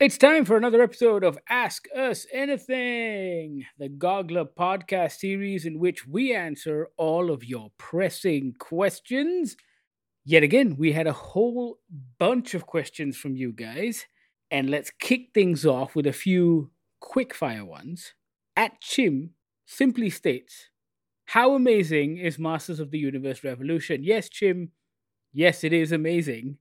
It's time for another episode of Ask Us Anything, the Goggler podcast series in which we answer all of your pressing questions. Yet again, we had a whole bunch of questions from you guys, and let's kick things off with a few quickfire ones. At Chim simply states, How amazing is Masters of the Universe Revolution? Yes, Chim, yes, it is amazing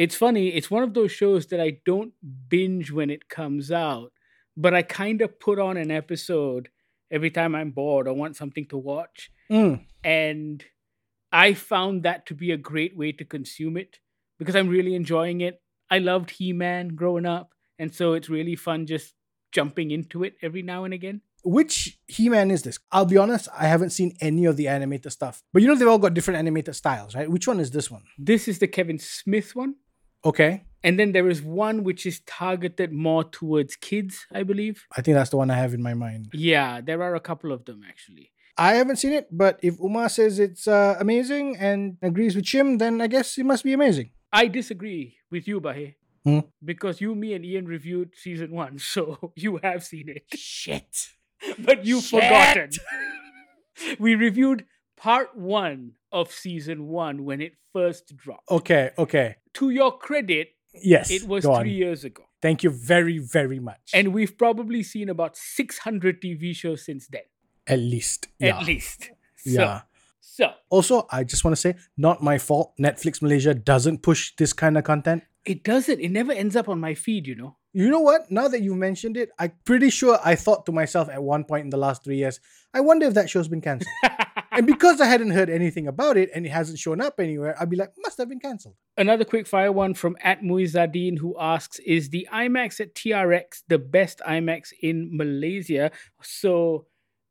it's funny. It's one of those shows that I don't binge when it comes out, but I kind of put on an episode every time I'm bored or want something to watch. Mm. And I found that to be a great way to consume it because I'm really enjoying it. I loved He Man growing up. And so it's really fun just jumping into it every now and again. Which He Man is this? I'll be honest, I haven't seen any of the animated stuff. But you know, they've all got different animated styles, right? Which one is this one? This is the Kevin Smith one. Okay. And then there is one which is targeted more towards kids, I believe. I think that's the one I have in my mind. Yeah, there are a couple of them actually. I haven't seen it, but if Uma says it's uh, amazing and agrees with Chim, then I guess it must be amazing. I disagree with you, Bahe. Hmm? Because you, me, and Ian reviewed season one, so you have seen it. Shit. But you've Shit. forgotten. we reviewed part one of season one when it first dropped. Okay, okay. To your credit, Yes. it was three on. years ago. Thank you very, very much. And we've probably seen about 600 TV shows since then, at least. Yeah. at least. So, Yeah. So, Also, I just want to say, not my fault. Netflix Malaysia doesn't push this kind of content. it doesn't, it never ends up on my feed, you know? You know what? Now that you mentioned it, I'm pretty sure I thought to myself at one point in the last three years, I wonder if that show's been cancelled. and because I hadn't heard anything about it and it hasn't shown up anywhere, I'd be like, must have been cancelled. Another quick fire one from at Muizadin who asks Is the IMAX at TRX the best IMAX in Malaysia? So,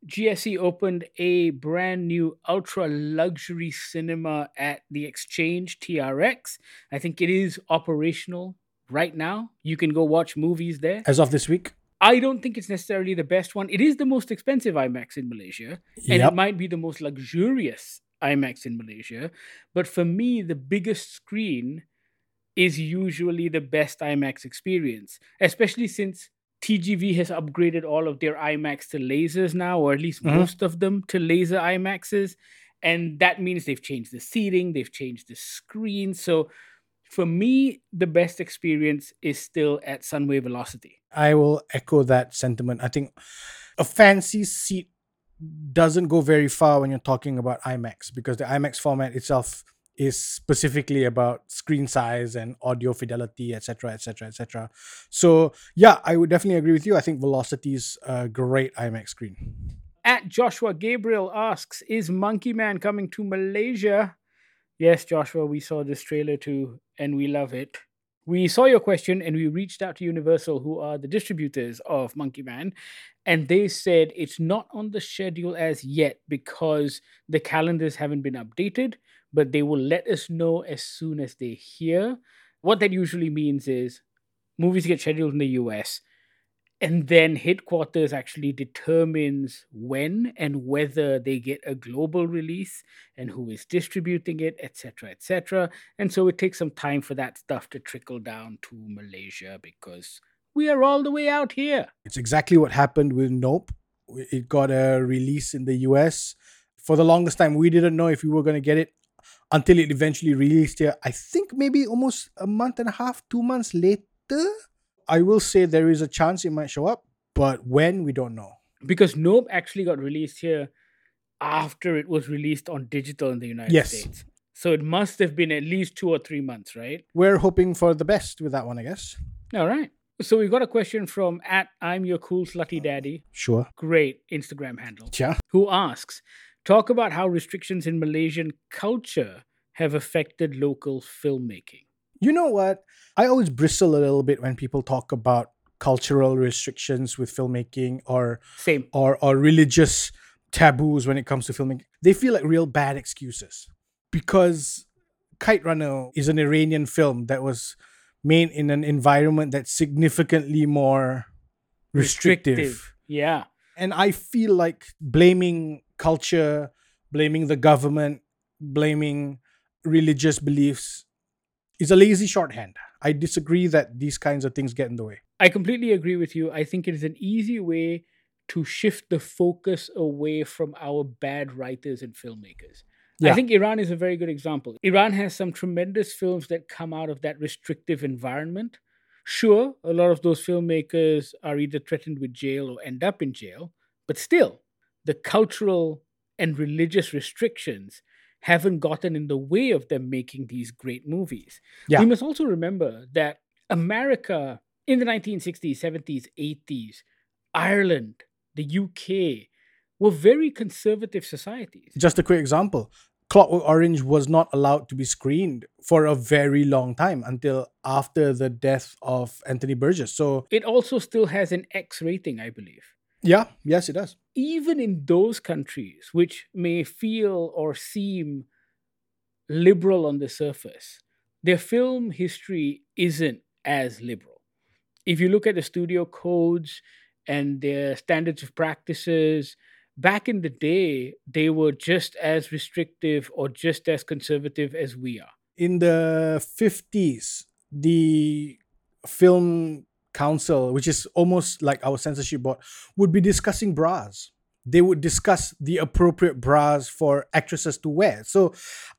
GSC opened a brand new ultra luxury cinema at the Exchange TRX. I think it is operational right now. You can go watch movies there. As of this week. I don't think it's necessarily the best one. It is the most expensive IMAX in Malaysia, and Yep. it might be the most luxurious IMAX in Malaysia. But for me, the biggest screen is usually the best IMAX experience, especially since TGV has upgraded all of their IMAX to lasers now, or at least Mhm. most of them to laser IMAXs. And that means they've changed the seating, they've changed the screen. So for me, the best experience is still at Sunway Velocity. I will echo that sentiment. I think a fancy seat doesn't go very far when you're talking about IMAX because the IMAX format itself is specifically about screen size and audio fidelity, etc., etc., etc. So yeah, I would definitely agree with you. I think Velocity is a great IMAX screen. At Joshua Gabriel asks, Is Monkey Man coming to Malaysia? Yes, Joshua, we saw this trailer too, and we love it. We saw your question and we reached out to Universal, who are the distributors of Monkey Man, and they said it's not on the schedule as yet because the calendars haven't been updated, but they will let us know as soon as they hear. What that usually means is movies get scheduled in the US, and then headquarters actually determines when and whether they get a global release and who is distributing it etc etc and so it takes some time for that stuff to trickle down to malaysia because we are all the way out here It's exactly what happened with Nope. It got a release in the US. For the longest time, we didn't know if we were going to get it until it eventually released here. I think maybe almost a month and a half, two months later. I will say there is a chance it might show up, but when, we don't know. because nope actually got released here after it was released on digital in the united Yes. states so it must have been at least two or three months right We're hoping for the best with that one, I guess. all right so we got a question from at i'm your cool slutty daddy Sure. great instagram handle Yeah. who asks talk about how restrictions in malaysian culture have affected local filmmaking You know what? I always bristle a little bit when people talk about cultural restrictions with filmmaking or same or or religious taboos when it comes to filming. They feel like real bad excuses because Kite Runner is an Iranian film that was made in an environment that's significantly more restrictive. yeah And I feel like blaming culture, blaming the government, blaming religious beliefs is a lazy shorthand. I disagree that these kinds of things get in the way. I completely agree with you. I think it is an easy way to shift the focus away from our bad writers and filmmakers. Yeah. I think Iran is a very good example. Iran has some tremendous films that come out of that restrictive environment. Sure, a lot of those filmmakers are either threatened with jail or end up in jail, but still, the cultural and religious restrictions haven't gotten in the way of them making these great movies. Yeah. We must also remember that America in the 1960s, 70s, 80s, Ireland, the UK were very conservative societies. Just a quick example Clockwork Orange was not allowed to be screened for a very long time until after the death of Anthony Burgess. So, It also still has an X rating, I believe. Yeah, yes, it does. Even in those countries, which may feel or seem liberal on the surface, their film history isn't as liberal. If you look at the studio codes and their standards of practices, back in the day, they were just as restrictive or just as conservative as we are. in the 50s the film council which is almost like our censorship board would be discussing bras. They would discuss the appropriate bras for actresses to wear. So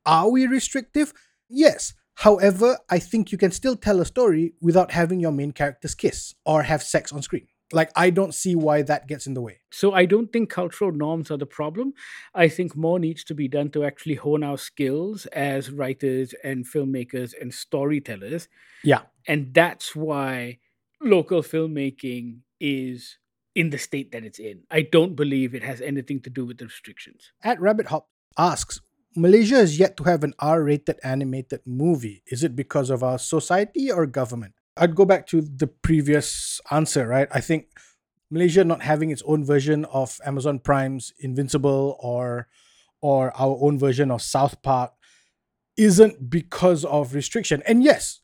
are we restrictive? Yes. However i think you can still tell a story without having your main characters kiss or have sex on screen. Like i don't see why that gets in the way. So I don't think cultural norms are the problem. I think more needs to be done to actually hone our skills as writers and filmmakers and storytellers. yeah. And that's why local filmmaking is in the state that it's in. I don't believe it has anything to do with the restrictions. At Rabbit Hop asks, Malaysia is yet to have an R-rated animated movie. Is it because of our society or government? I'd go back to the previous answer, right? I think Malaysia not having its own version of Amazon Prime's Invincible or or our own version of South Park isn't because of restriction. And yes,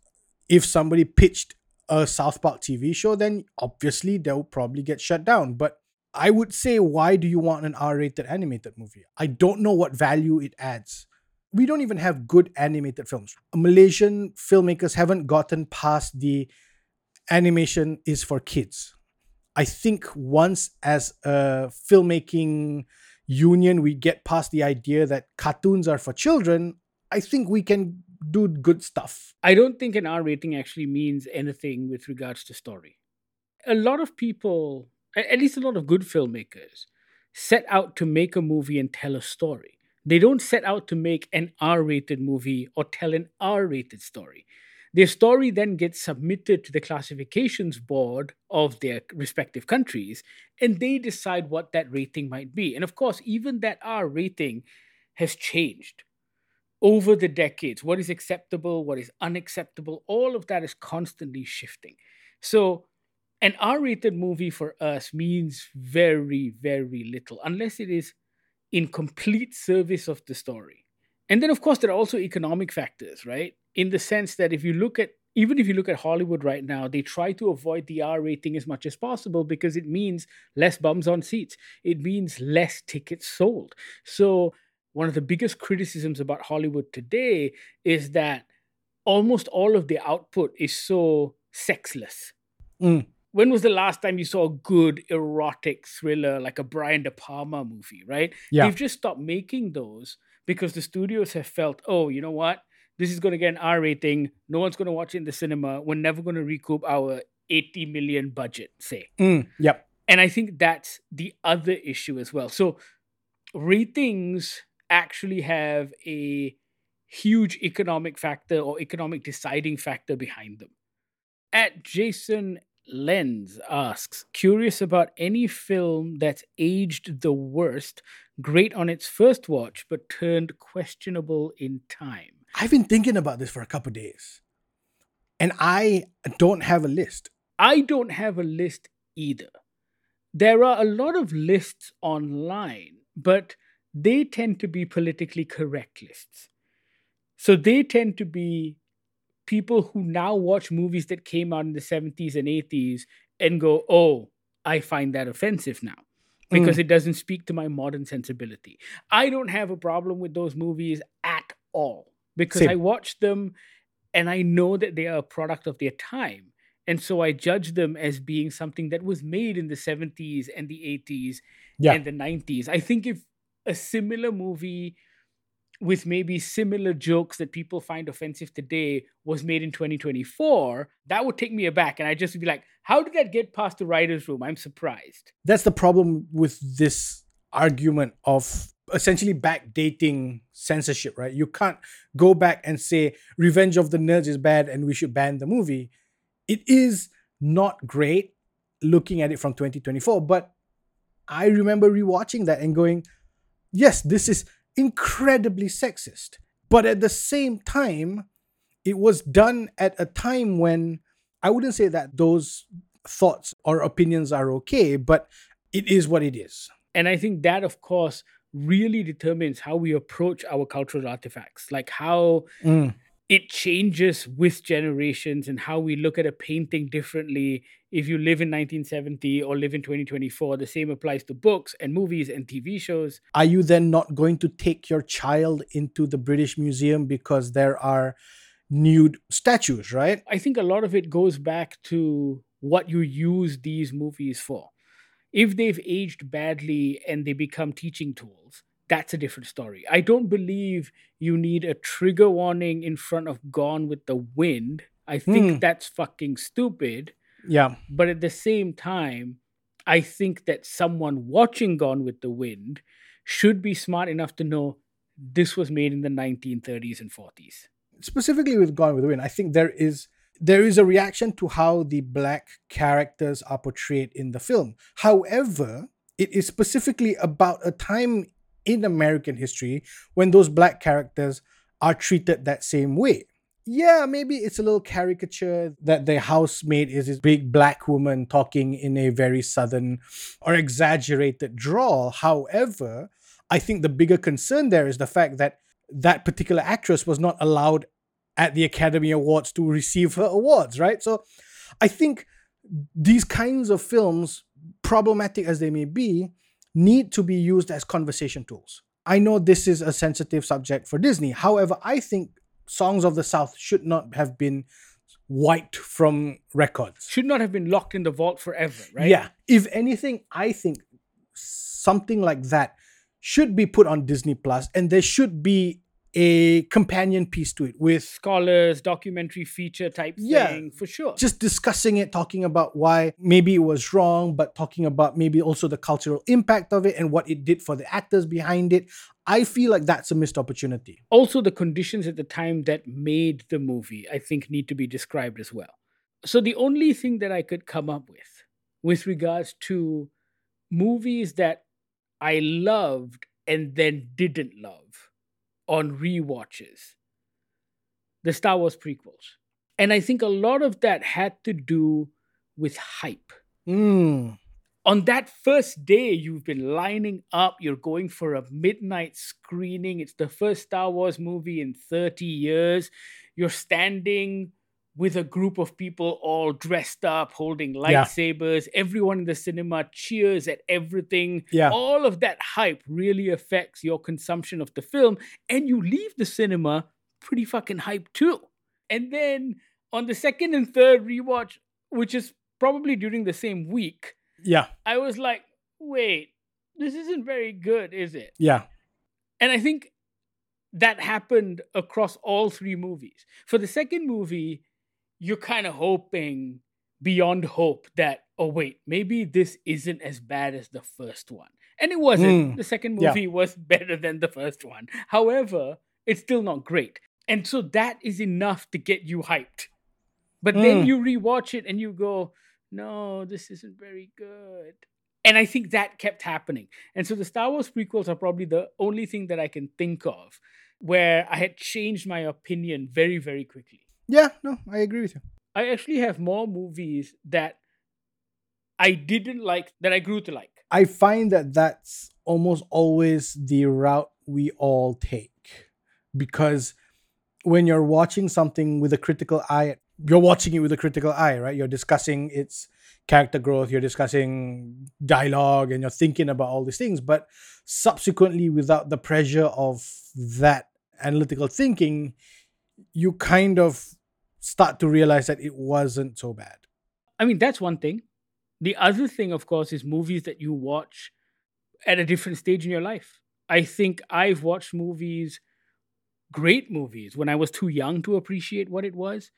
if somebody pitched a South Park TV show, then obviously they'll probably get shut down. But I would say, why do you want an R rated animated movie? I don't know what value it adds. We don't even have good animated films. Malaysian filmmakers haven't gotten past the animation is for kids. I think once as a filmmaking union we get past the idea that cartoons are for children, I think we can do good stuff. I don't think an R rating actually means anything with regards to story. A lot of people, at least a lot of good filmmakers, set out to make a movie and tell a story. They don't set out to make an R rated movie or tell an R rated story. Their story then gets submitted to the classifications board of their respective countries, and they decide what that rating might be. And of course, even that R rating has changed over the decades. What is acceptable, what is unacceptable, all of that is constantly shifting. So, an R rated movie for us means very, very little, unless it is in complete service of the story. And then, of course, there are also economic factors, right? In the sense that if you look at even if you look at Hollywood right now, they try to avoid the R rating as much as possible because it means less bums on seats. It means less tickets sold. So, one of the biggest criticisms about Hollywood today is that almost all of the output is so sexless. Mm. When was the last time you saw a good erotic thriller like a Brian De Palma movie, right? Yeah. They've just stopped making those because the studios have felt, oh, you know what? This is going to get an R rating. No one's going to watch it in the cinema. We're never going to recoup our 80 million budget, say. Mm, yep. And I think that's the other issue as well. So ratings actually have a huge economic factor or economic deciding factor behind them. At Jason Lenz asks, curious about any film that's aged the worst, great on its first watch, but turned questionable in time. I've been thinking about this for a couple days. And I don't have a list. I don't have a list either. There are a lot of lists online, but they tend to be politically correct lists. So they tend to be people who now watch movies that came out in the 70s and 80s and go, oh, I find that offensive now because mm. it doesn't speak to my modern sensibility. I don't have a problem with those movies at all because Same. I watched them and I know that they are a product of their time. And so I judge them as being something that was made in the 70s and the 80s Yeah. and the 90s. I think if a similar movie with maybe similar jokes that people find offensive today was made in 2024, that would take me aback. And I just would be like, how did that get past the writer's room? I'm surprised. That's the problem with this argument of essentially backdating censorship, right? You can't go back and say Revenge of the Nerds is bad and we should ban the movie. It is not great looking at it from 2024, but I remember rewatching that and going, yes, this is incredibly sexist. But at the same time, it was done at a time when I wouldn't say that those thoughts or opinions are okay, but it is what it is. And I think that, of course, really determines how we approach our cultural artifacts, like how Mm. It changes with generations and how we look at a painting differently. If you live in 1970 or live in 2024 the same applies to books and movies and tv shows. Are you then not going to take your child into the British Museum because there are nude statues, right? i think a lot of it goes back to what you use these movies for. If they've aged badly and they become teaching tools that's a different story i don't believe you need a trigger warning in front of gone with the wind i think Hmm. that's fucking stupid Yeah. But at the same time, I think that someone watching Gone with the Wind should be smart enough to know this was made in the 1930s and 40s. Specifically with Gone with the Wind, I think there is there is a reaction to how the black characters are portrayed in the film. However, it is specifically about a time in American history when those black characters are treated that same way. Yeah, maybe it's a little caricature that the housemaid is this big black woman talking in a very southern or exaggerated drawl. However, I think the bigger concern there is the fact that that particular actress was not allowed at the Academy Awards to receive her awards, right? So I think these kinds of films, problematic as they may be, need to be used as conversation tools. I know this is a sensitive subject for Disney. However, I think Songs of the South should not have been wiped from records. Should not have been locked in the vault forever, right? Yeah. If anything, I think something like that should be put on Disney Plus and there should be a companion piece to it with Scholars, documentary feature type Yeah. thing, for sure. just discussing it, talking about why maybe it was wrong, but talking about maybe also the cultural impact of it and what it did for the actors behind it. I feel like that's a missed opportunity. also the conditions at the time that made the movie i think need to be described as well so the only thing that i could come up with with regards to movies that i loved and then didn't love on rewatches the star wars prequels. And i think a lot of that had to do with hype. Mm. on that first day you've been lining up you're going for a midnight screening. It's the first star wars movie in 30 years. You're standing with a group of people all dressed up holding Yeah. lightsabers everyone in the cinema cheers at everything Yeah. all of that hype really affects your consumption of the film and you leave the cinema pretty fucking hyped too and then on the second and third rewatch which is probably during the same week Yeah. I was like, wait, this isn't very good, is it? Yeah. And I think that happened across all three movies. For the second movie, you're kind of hoping beyond hope that, oh, wait, maybe this isn't as bad as the first one. And it wasn't. Mm, The second yeah. movie was better than the first one. However, it's still not great. And so that is enough to get you hyped. But then Mm. you rewatch it and you go, no, this isn't very good. And I think that kept happening. And so the Star Wars prequels are probably the only thing that I can think of where I had changed my opinion very, very quickly. Yeah. No, I agree with you. I actually have more movies that I didn't like that I grew to like. I find that that's almost always the route we all take because when you're watching something with a critical eye, you're watching it with a critical eye, right? You're discussing its character growth, you're discussing dialogue, and you're thinking about all these things. But subsequently, without the pressure of that analytical thinking, you kind of start to realize that it wasn't so bad. I mean, that's one thing. The other thing, of course, is movies that you watch at a different stage in your life. I think I've watched movies, great movies, when I was too young to appreciate what it was.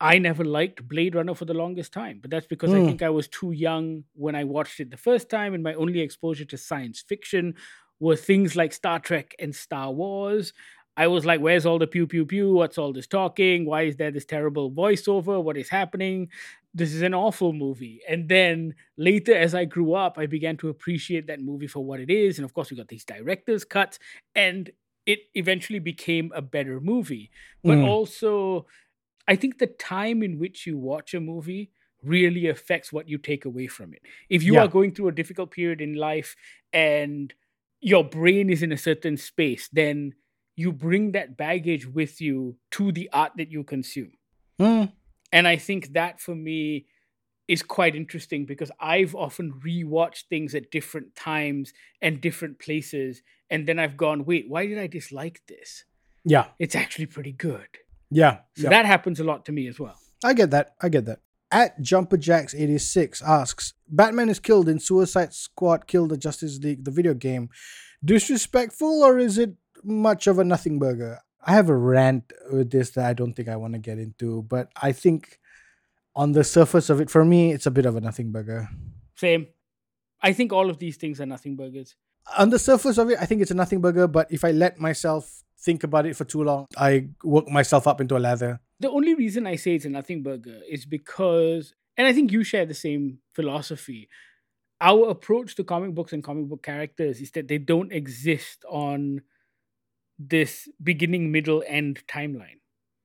I never liked Blade Runner for the longest time, but that's because I Mm. think I was too young when I watched it the first time, and my only exposure to science fiction were things like Star Trek and Star Wars. I was like, where's all the pew pew pew? What's all this talking? Why is there this terrible voiceover? What is happening? This is an awful movie. And then later, as I grew up, I began to appreciate that movie for what it is. And of course, we got these director's cuts, and it eventually became a better movie. But Mm. also, I think the time in which you watch a movie really affects what you take away from it. If you Yeah. are going through a difficult period in life and your brain is in a certain space, then you bring that baggage with you to the art that you consume. Mm. And I think that for me is quite interesting because I've often rewatched things at different times and different places. And then I've gone, wait, why did I dislike this? Yeah, It's actually pretty good. yeah, So yeah. that happens a lot to me as well. I get that. I get that. At Jumper Jacks 86 asks, Batman is killed in Suicide Squad Kill the Justice League, the video game. Disrespectful or is it much of a nothing burger? I have a rant with this that I don't think I want to get into, but I think on the surface of it, for me, it's a bit of a nothing burger. Same. I think all of these things are nothing burgers. On the surface of it, I think it's a nothing burger, but if I let myself think about it for too long, I work myself up into a lather. The only reason I say it's a nothing burger is because, and I think you share the same philosophy. Our approach to comic books and comic book characters is that they don't exist on this beginning, middle, end timeline.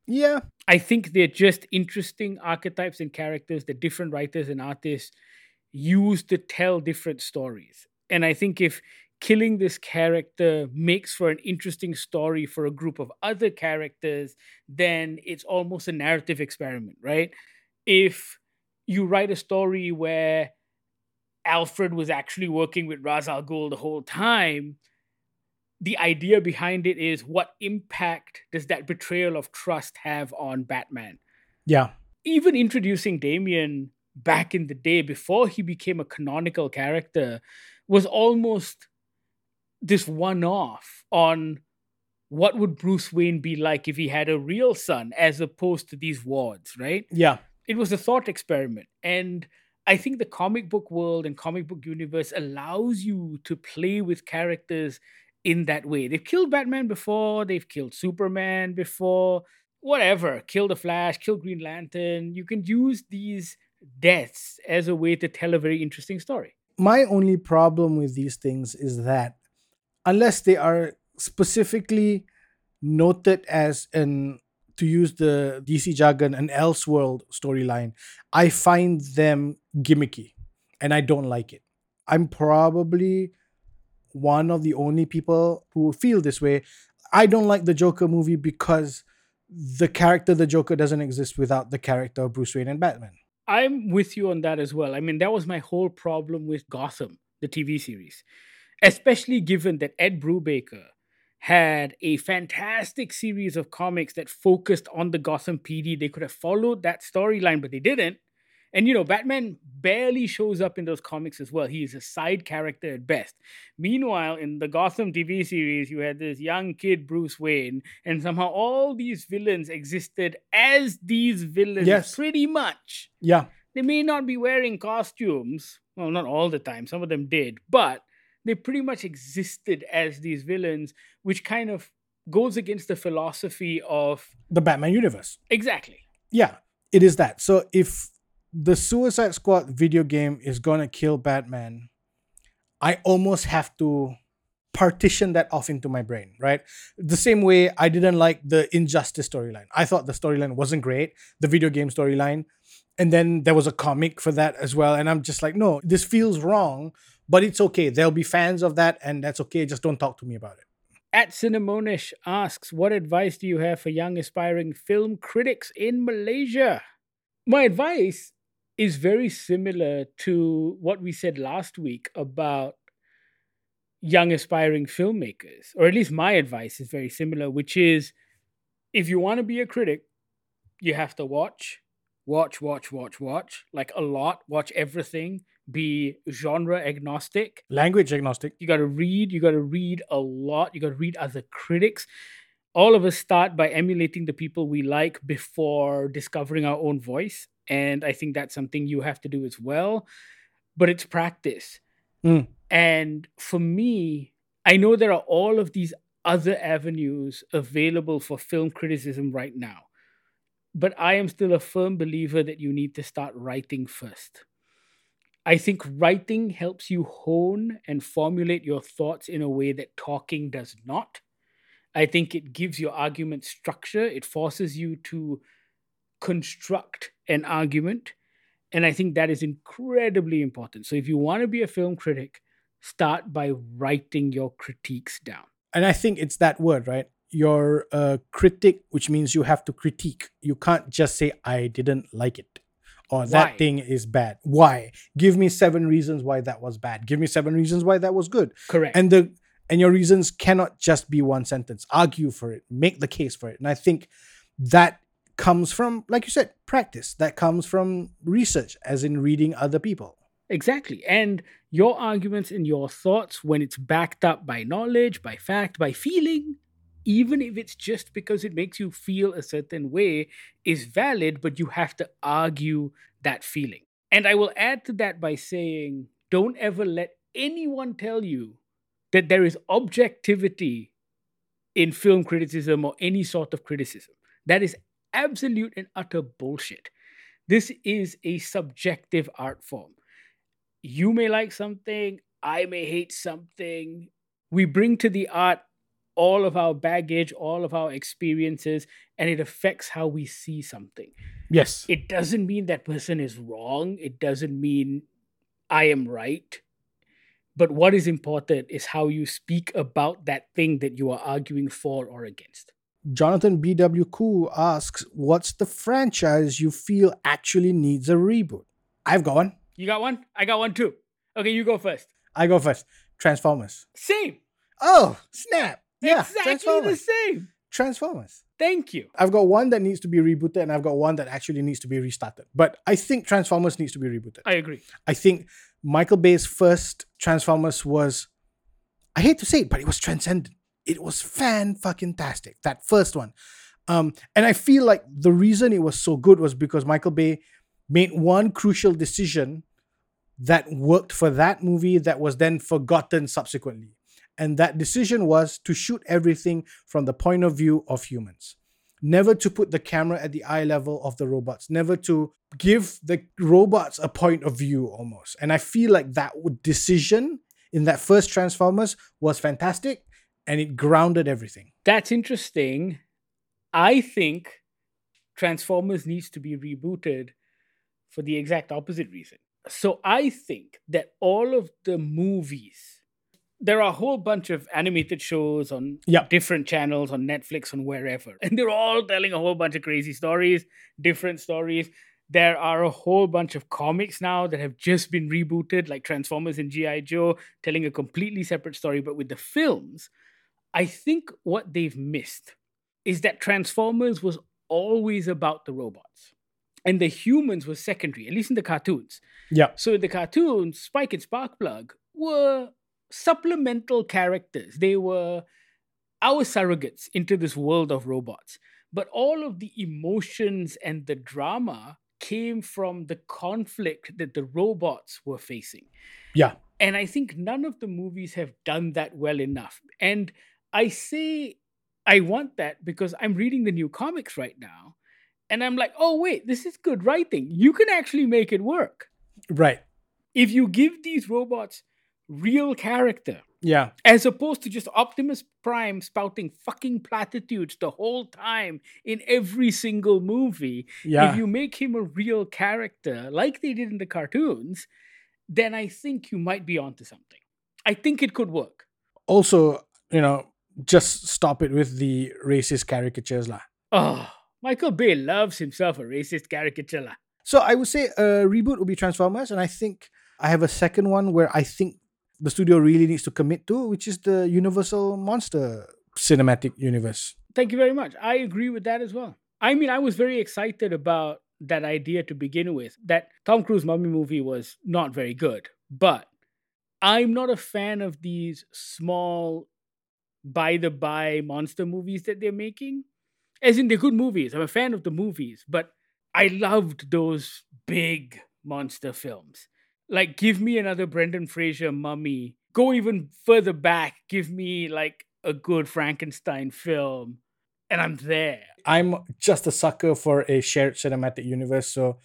Yeah, I think they're just interesting archetypes and characters that different writers and artists use to tell different stories. And I think if killing this character makes for an interesting story for a group of other characters, then it's almost a narrative experiment, right? If you write a story where Alfred was actually working with Ra's al Ghul the whole time, the idea behind it is what impact does that betrayal of trust have on Batman? yeah, Even introducing Damian back in the day before he became a canonical character was almost this one off on what would Bruce Wayne be like if he had a real son as opposed to these wards, right? yeah. it was a thought experiment and i think the comic book world and comic book universe allows you to play with characters in that way. They've killed batman before they've killed superman before whatever kill the flash kill green lantern. You can use these deaths as a way to tell a very interesting story. My only problem with these things is that unless they are specifically noted as an to use the DC jargon an elseworld storyline, I find them gimmicky and I don't like it. I'm probably one of the only people who feel this way. I don't like the Joker movie because the character the Joker doesn't exist without the character of Bruce Wayne and Batman. I'm with you on that as well. I mean, that was my whole problem with Gotham, the TV series, especially given that Ed Brubaker had a fantastic series of comics that focused on the Gotham PD. They could have followed that storyline, but they didn't. And you know, Batman barely shows up in those comics as well. He is a side character at best. Meanwhile, in the Gotham TV series, you had this young kid, Bruce Wayne, and somehow all these villains existed as these villains Yes. pretty much Yeah, they may not be wearing costumes. Well, not all the time. Some of them did, but they pretty much existed as these villains, which kind of goes against the philosophy of the Batman universe. exactly. Yeah, it is that. So if the Suicide Squad video game is gonna kill Batman, I almost have to partition that off into my brain, right? The same way I didn't like the Injustice storyline. I thought the storyline wasn't great, the video game storyline. And then there was a comic for that as well. And I'm just like, no, this feels wrong, but it's okay. There'll be fans of that, and that's okay. Just don't talk to me about it. At Cinnamonish asks, what advice do you have for young aspiring film critics in Malaysia? My advice is very similar to what we said last week about young aspiring filmmakers, or at least my advice is very similar, which is if you want to be a critic, you have to watch, watch, watch, watch, watch, like a lot, watch everything, be genre agnostic. Language agnostic. You got to read, you got to read a lot, you got to read other critics. All of us start by emulating the people we like before discovering our own voice. And I think that's something you have to do as well. But it's practice. Mm. And for me, I know there are all of these other avenues available for film criticism right now. But I am still a firm believer that you need to start writing first. I think writing helps you hone and formulate your thoughts in a way that talking does not. I think it gives your argument structure, it forces you to construct an argument. And I think that is incredibly important. So if you want to be a film critic, start by writing your critiques down. And I think it's that word, right? You're a critic, which means you have to critique. You can't just say, I didn't like it or that Why? thing is bad. Why? Give me seven reasons why that was bad. Give me seven reasons why that was good. Correct. And the and your reasons cannot just be one sentence. Argue for it. Make the case for it. And I think that comes from, like you said, practice. That comes from research, as in reading other people. Exactly. And your arguments and your thoughts, when it's backed up by knowledge, by fact, by feeling, even if it's just because it makes you feel a certain way, is valid, but you have to argue that feeling. And I will add to that by saying don't ever let anyone tell you that there is objectivity in film criticism or any sort of criticism. That is absolute and utter bullshit. This is a subjective art form you may like something, I may hate something. We bring to the art all of our baggage, all of our experiences, and it affects how we see something. Yes. It doesn't mean that person is wrong, it doesn't mean I am right. But what is important is how you speak about that thing that you are arguing for or against. Jonathan B.W. Koo asks, What's the franchise you feel actually needs a reboot? I've got one. You got one? I got one too. Okay, you go first. I go first. Transformers. Same. Oh, snap. Yeah. exactly the same. Transformers. Thank you. I've got one that needs to be rebooted and I've got one that actually needs to be restarted. But I think Transformers needs to be rebooted. I agree. I think Michael Bay's first Transformers was, I hate to say it, but it was transcendent. It was fan fucking tastic. That first one. Um, and I feel like the reason it was so good was because Michael Bay made one crucial decision that worked for that movie that was then forgotten subsequently. And that decision was to shoot everything from the point of view of humans. Never to put the camera at the eye level of the robots, never to give the robots a point of view almost. And I feel like that decision in that first Transformers was fantastic and it grounded everything. That's interesting. I think Transformers needs to be rebooted for the exact opposite reason. So I think that all of the movies, there are a whole bunch of animated shows on Yeah. different channels, on Netflix, on wherever, and they're all telling a whole bunch of crazy stories, different stories. There are a whole bunch of comics now that have just been rebooted, like Transformers and G.I. Joe, telling a completely separate story. But with the films, I think what they've missed is that Transformers was always about the robots. And the humans were secondary, at least in the cartoons. Yeah. So in the cartoons, Spike and Sparkplug were supplemental characters. They were our surrogates into this world of robots. But all of the emotions and the drama came from the conflict that the robots were facing. Yeah. And I think none of the movies have done that well enough. And I say I want that because I'm reading the new comics right now. And I'm like, oh, wait, this is good writing. You can actually make it work. Right. If you give these robots real character, Yeah. as opposed to just Optimus Prime spouting fucking platitudes the whole time in every single movie. Yeah. If you make him a real character, like they did in the cartoons, then I think you might be onto something. I think it could work. also, you know, just stop it with the racist caricatures lah. Oh, Michael Bay loves himself a racist caricature. lah. So I would say a reboot would be Transformers, and I think I have a second one where I think the studio really needs to commit to, which is the Universal Monster cinematic universe. Thank you very much. I agree with that as well. I mean, I was very excited about that idea to begin with. That Tom Cruise mummy movie was not very good, but I'm not a fan of these small by the by monster movies that they're making. As in, they're good movies. I'm a fan of the movies, but I loved those big monster films. Like, give me another Brendan Fraser mummy. Go even further back. Give me like a good Frankenstein film, and I'm there. I'm just a sucker for a shared cinematic universe. So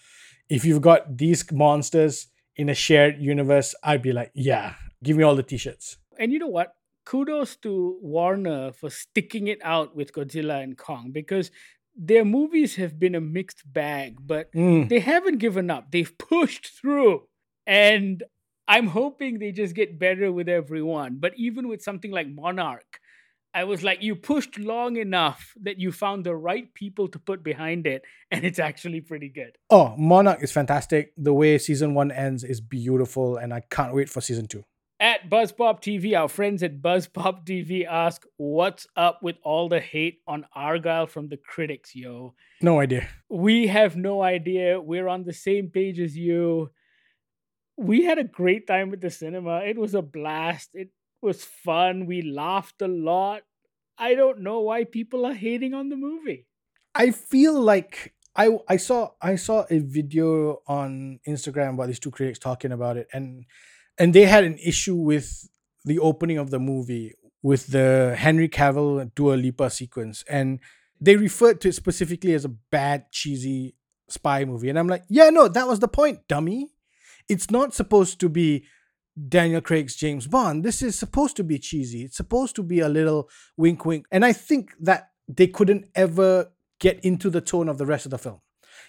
if you've got these monsters in a shared universe, I'd be like, yeah, give me all the t-shirts. And you know what? Kudos to Warner for sticking it out with Godzilla and Kong because their movies have been a mixed bag, but Mm. they haven't given up. They've pushed through. And I'm hoping they just get better with everyone. But even with something like Monarch, I was like, you pushed long enough that you found the right people to put behind it, and it's actually pretty good. Oh, Monarch is fantastic. The way season one ends is beautiful, and I can't wait for season two. At BuzzPop TV, our friends at BuzzPop TV ask, What's up with all the hate on Argylle from the critics, yo? No idea. We have no idea. We're on the same page as you. We had a great time at the cinema. It was a blast. It was fun. We laughed a lot. I don't know why people are hating on the movie. I feel like I I saw I saw a video on Instagram about these two critics talking about it, and and they had an issue with the opening of the movie with the Henry Cavill Dua Lipa sequence, and they referred to it specifically as a bad cheesy spy movie, and I'm like, yeah, no, that was the point, dummy. It's not supposed to be Daniel Craig's James Bond. This is supposed to be cheesy. It's supposed to be a little wink wink. And I think that they couldn't ever get into the tone of the rest of the film.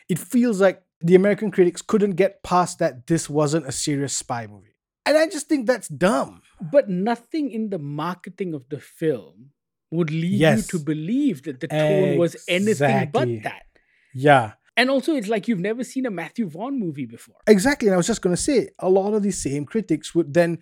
It feels like the American critics couldn't get past that this wasn't a serious spy movie. And I just think that's dumb. But nothing in the marketing of the film would lead Yes. you to believe that the tone was anything but that. Yeah, And also, it's like you've never seen a Matthew Vaughn movie before. exactly. And I was just going to say, a lot of these same critics would then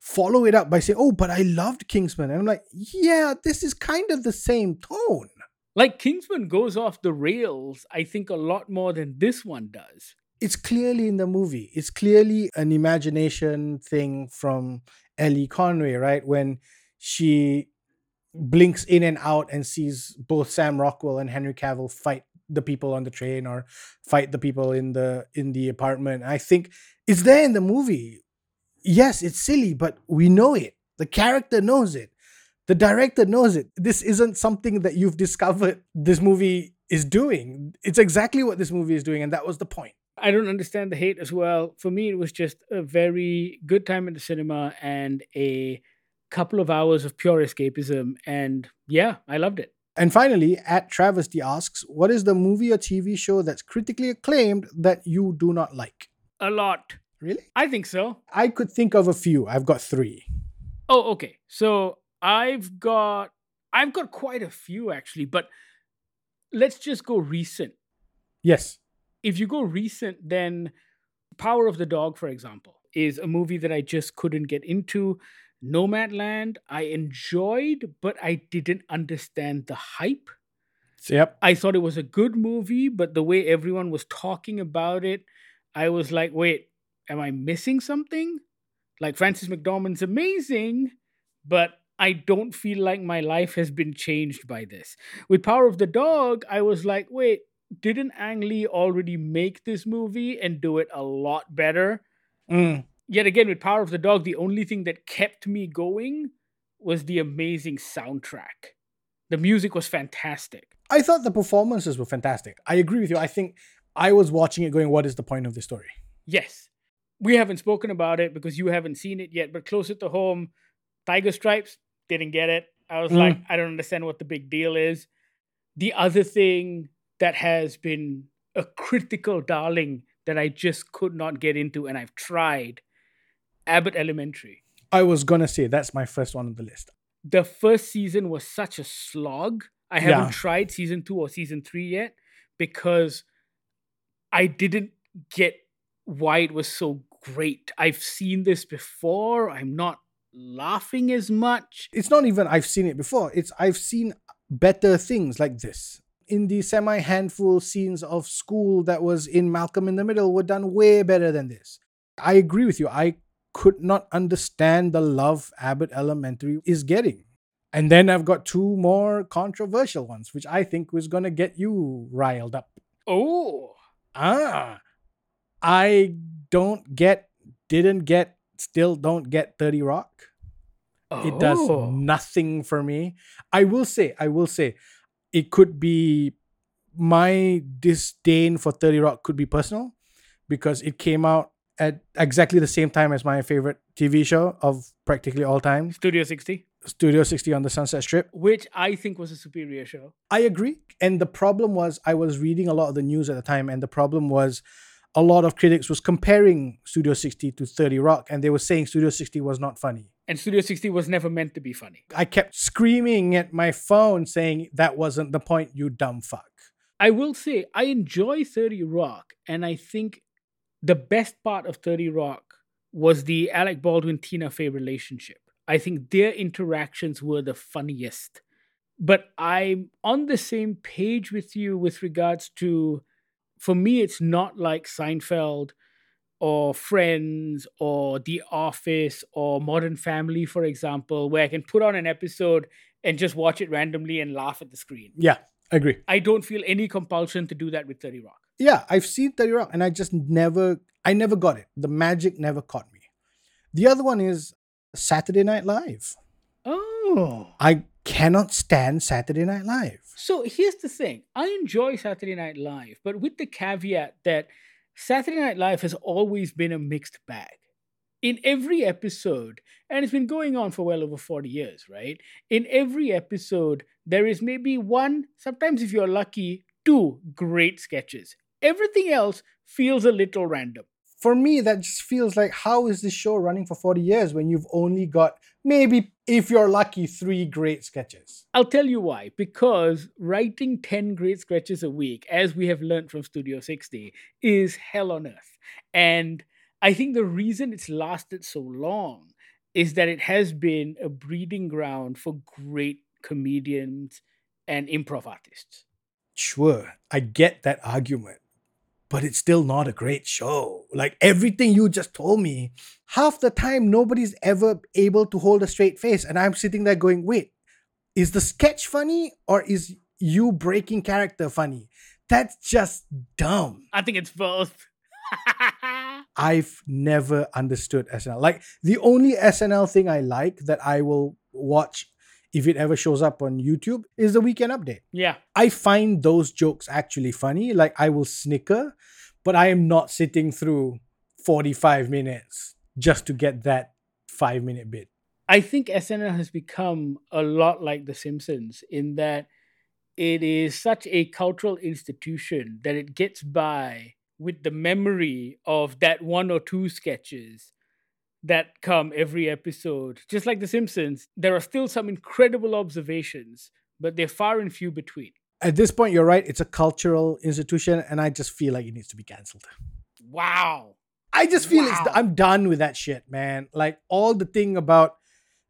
follow it up by saying, oh, but I loved Kingsman. And I'm like, yeah, this is kind of the same tone. Like Kingsman goes off the rails, I think, a lot more than this one does. It's clearly in the movie. It's clearly an imagination thing from Elly Conway, right? When she blinks in and out and sees both Sam Rockwell and Henry Cavill fight the people on the train or fight the people in the in the apartment. I think it's there in the movie. Yes, it's silly, but we know it. The character knows it. The director knows it. This isn't something that you've discovered this movie is doing. It's exactly what this movie is doing, and that was the point. I don't understand the hate as well. For me, it was just a very good time in the cinema and a couple of hours of pure escapism. And yeah, I loved it. And finally, at Travesty asks, what is the movie or TV show that's critically acclaimed that you do not like? A lot. Really? I think so. I could think of a few. I've got three. Oh, okay. So I've got I've got quite a few actually, but let's just go recent. Yes. If you go recent, then Power of the Dog, for example, is a movie that I just couldn't get into. Nomadland, I enjoyed, but I didn't understand the hype. Yep. I thought it was a good movie, but the way everyone was talking about it, I was like, wait, am I missing something? Like Frances McDormand's amazing, but I don't feel like my life has been changed by this. With Power of the Dog, I was like, wait, didn't Ang Lee already make this movie and do it a lot better? Mm. Yet again, with Power of the Dog, the only thing that kept me going was the amazing soundtrack. The music was fantastic. I thought the performances were fantastic. I agree with you. I think I was watching it going, what is the point of this story? Yes. We haven't spoken about it because you haven't seen it yet, but closer to home, Tiger Stripes didn't get it. I was Mm. like, I don't understand what the big deal is. The other thing that has been a critical darling that I just could not get into, and I've tried Abbott Elementary. I was going to say that's my first one on the list. The first season was such a slog. I haven't Yeah. tried season two or season three yet because I didn't get why it was so great. I've seen this before. I'm not laughing as much. It's not even I've seen it before. It's I've seen better things like this. In the semi handful scenes of school that was in Malcolm in the Middle were done way better than this. I agree with you. I could not understand the love Abbott Elementary is getting. And then I've got two more controversial ones, which I think was going to get you riled up. Oh. Ah. I don't get, didn't get, still don't get 30 Rock. It does Oh. nothing for me. I will say, I will say, it could be my disdain for 30 Rock could be personal because it came out at exactly the same time as my favorite TV show of practically all time, Studio 60, Studio 60 on the Sunset Strip. which I think was a superior show. I agree. And the problem was I was reading a lot of the news at the time, and the problem was a lot of critics was comparing Studio 60 to 30 Rock, and they were saying Studio 60 was not funny. And Studio 60 was never meant to be funny. I kept screaming at my phone saying that wasn't the point, you dumb fuck. I will say I enjoy 30 Rock, and I think the best part of 30 Rock was the Alec Baldwin Tina Fey relationship. I think their interactions were the funniest. But I'm on the same page with you with regards to, for me, it's not like Seinfeld or Friends or The Office or Modern Family, for example, where I can put on an episode and just watch it randomly and laugh at the screen. Yeah, I agree. I don't feel any compulsion to do that with 30 Rock. Yeah, I've seen 30 Rock and I just never, I never got it. The magic never caught me. The other one is Saturday Night Live. Oh. I cannot stand Saturday Night Live. So here's the thing I enjoy Saturday Night Live, but with the caveat that Saturday Night Live has always been a mixed bag. In every episode, and it's been going on for well over 40 years, right? In every episode, there is maybe one, sometimes if you're lucky, two great sketches. Everything else feels a little random. For me, that just feels like how is this show running for 40 years when you've only got maybe, if you're lucky, three great sketches? I'll tell you why. Because writing 10 great sketches a week, as we have learned from Studio 60, is hell on earth. And I think the reason it's lasted so long is that it has been a breeding ground for great comedians and improv artists. Sure, I get that argument, but it's still not a great show. Like everything you just told me, half the time nobody's ever able to hold a straight face. And I'm sitting there going, wait, is the sketch funny or is you breaking character funny? That's just dumb. I think it's both. I've never understood SNL. Like the only SNL thing I like that I will watch if it ever shows up on YouTube is the weekend update. yeah. I find those jokes actually funny. Like I will snicker, but I am not sitting through 45 minutes just to get that five minute bit. I think SNL has become a lot like The Simpsons in that it is such a cultural institution that it gets by with the memory of that one or two sketches that come every episode. Just like The Simpsons, there are still some incredible observations, but they're far and few between. At this point, you're right. It's a cultural institution, and I just feel like it needs to be canceled. Wow. I just feel it's Wow. I'm done with that shit, man. Like all the thing about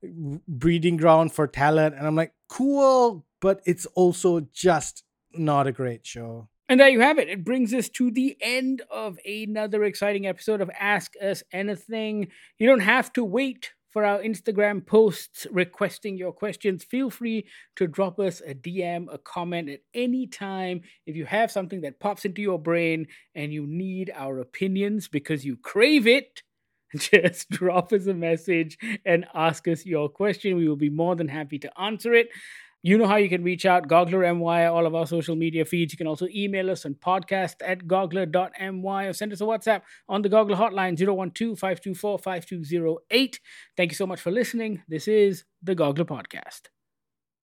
breeding ground for talent, and I'm like, cool, but it's also just not a great show. And there you have it. It brings us to the end of another exciting episode of Ask Us Anything. You don't have to wait for our Instagram posts requesting your questions. Feel free to drop us a DM, a comment at any time. If you have something that pops into your brain and you need our opinions because you crave it, just drop us a message and ask us your question. We will be more than happy to answer it. You know how you can reach out, Goggler MY, all of our social media feeds. You can also email us on podcast at goggler.my or send us a WhatsApp on the Goggler hotline 012 524 5208. Thank you so much for listening. This is the Goggler Podcast.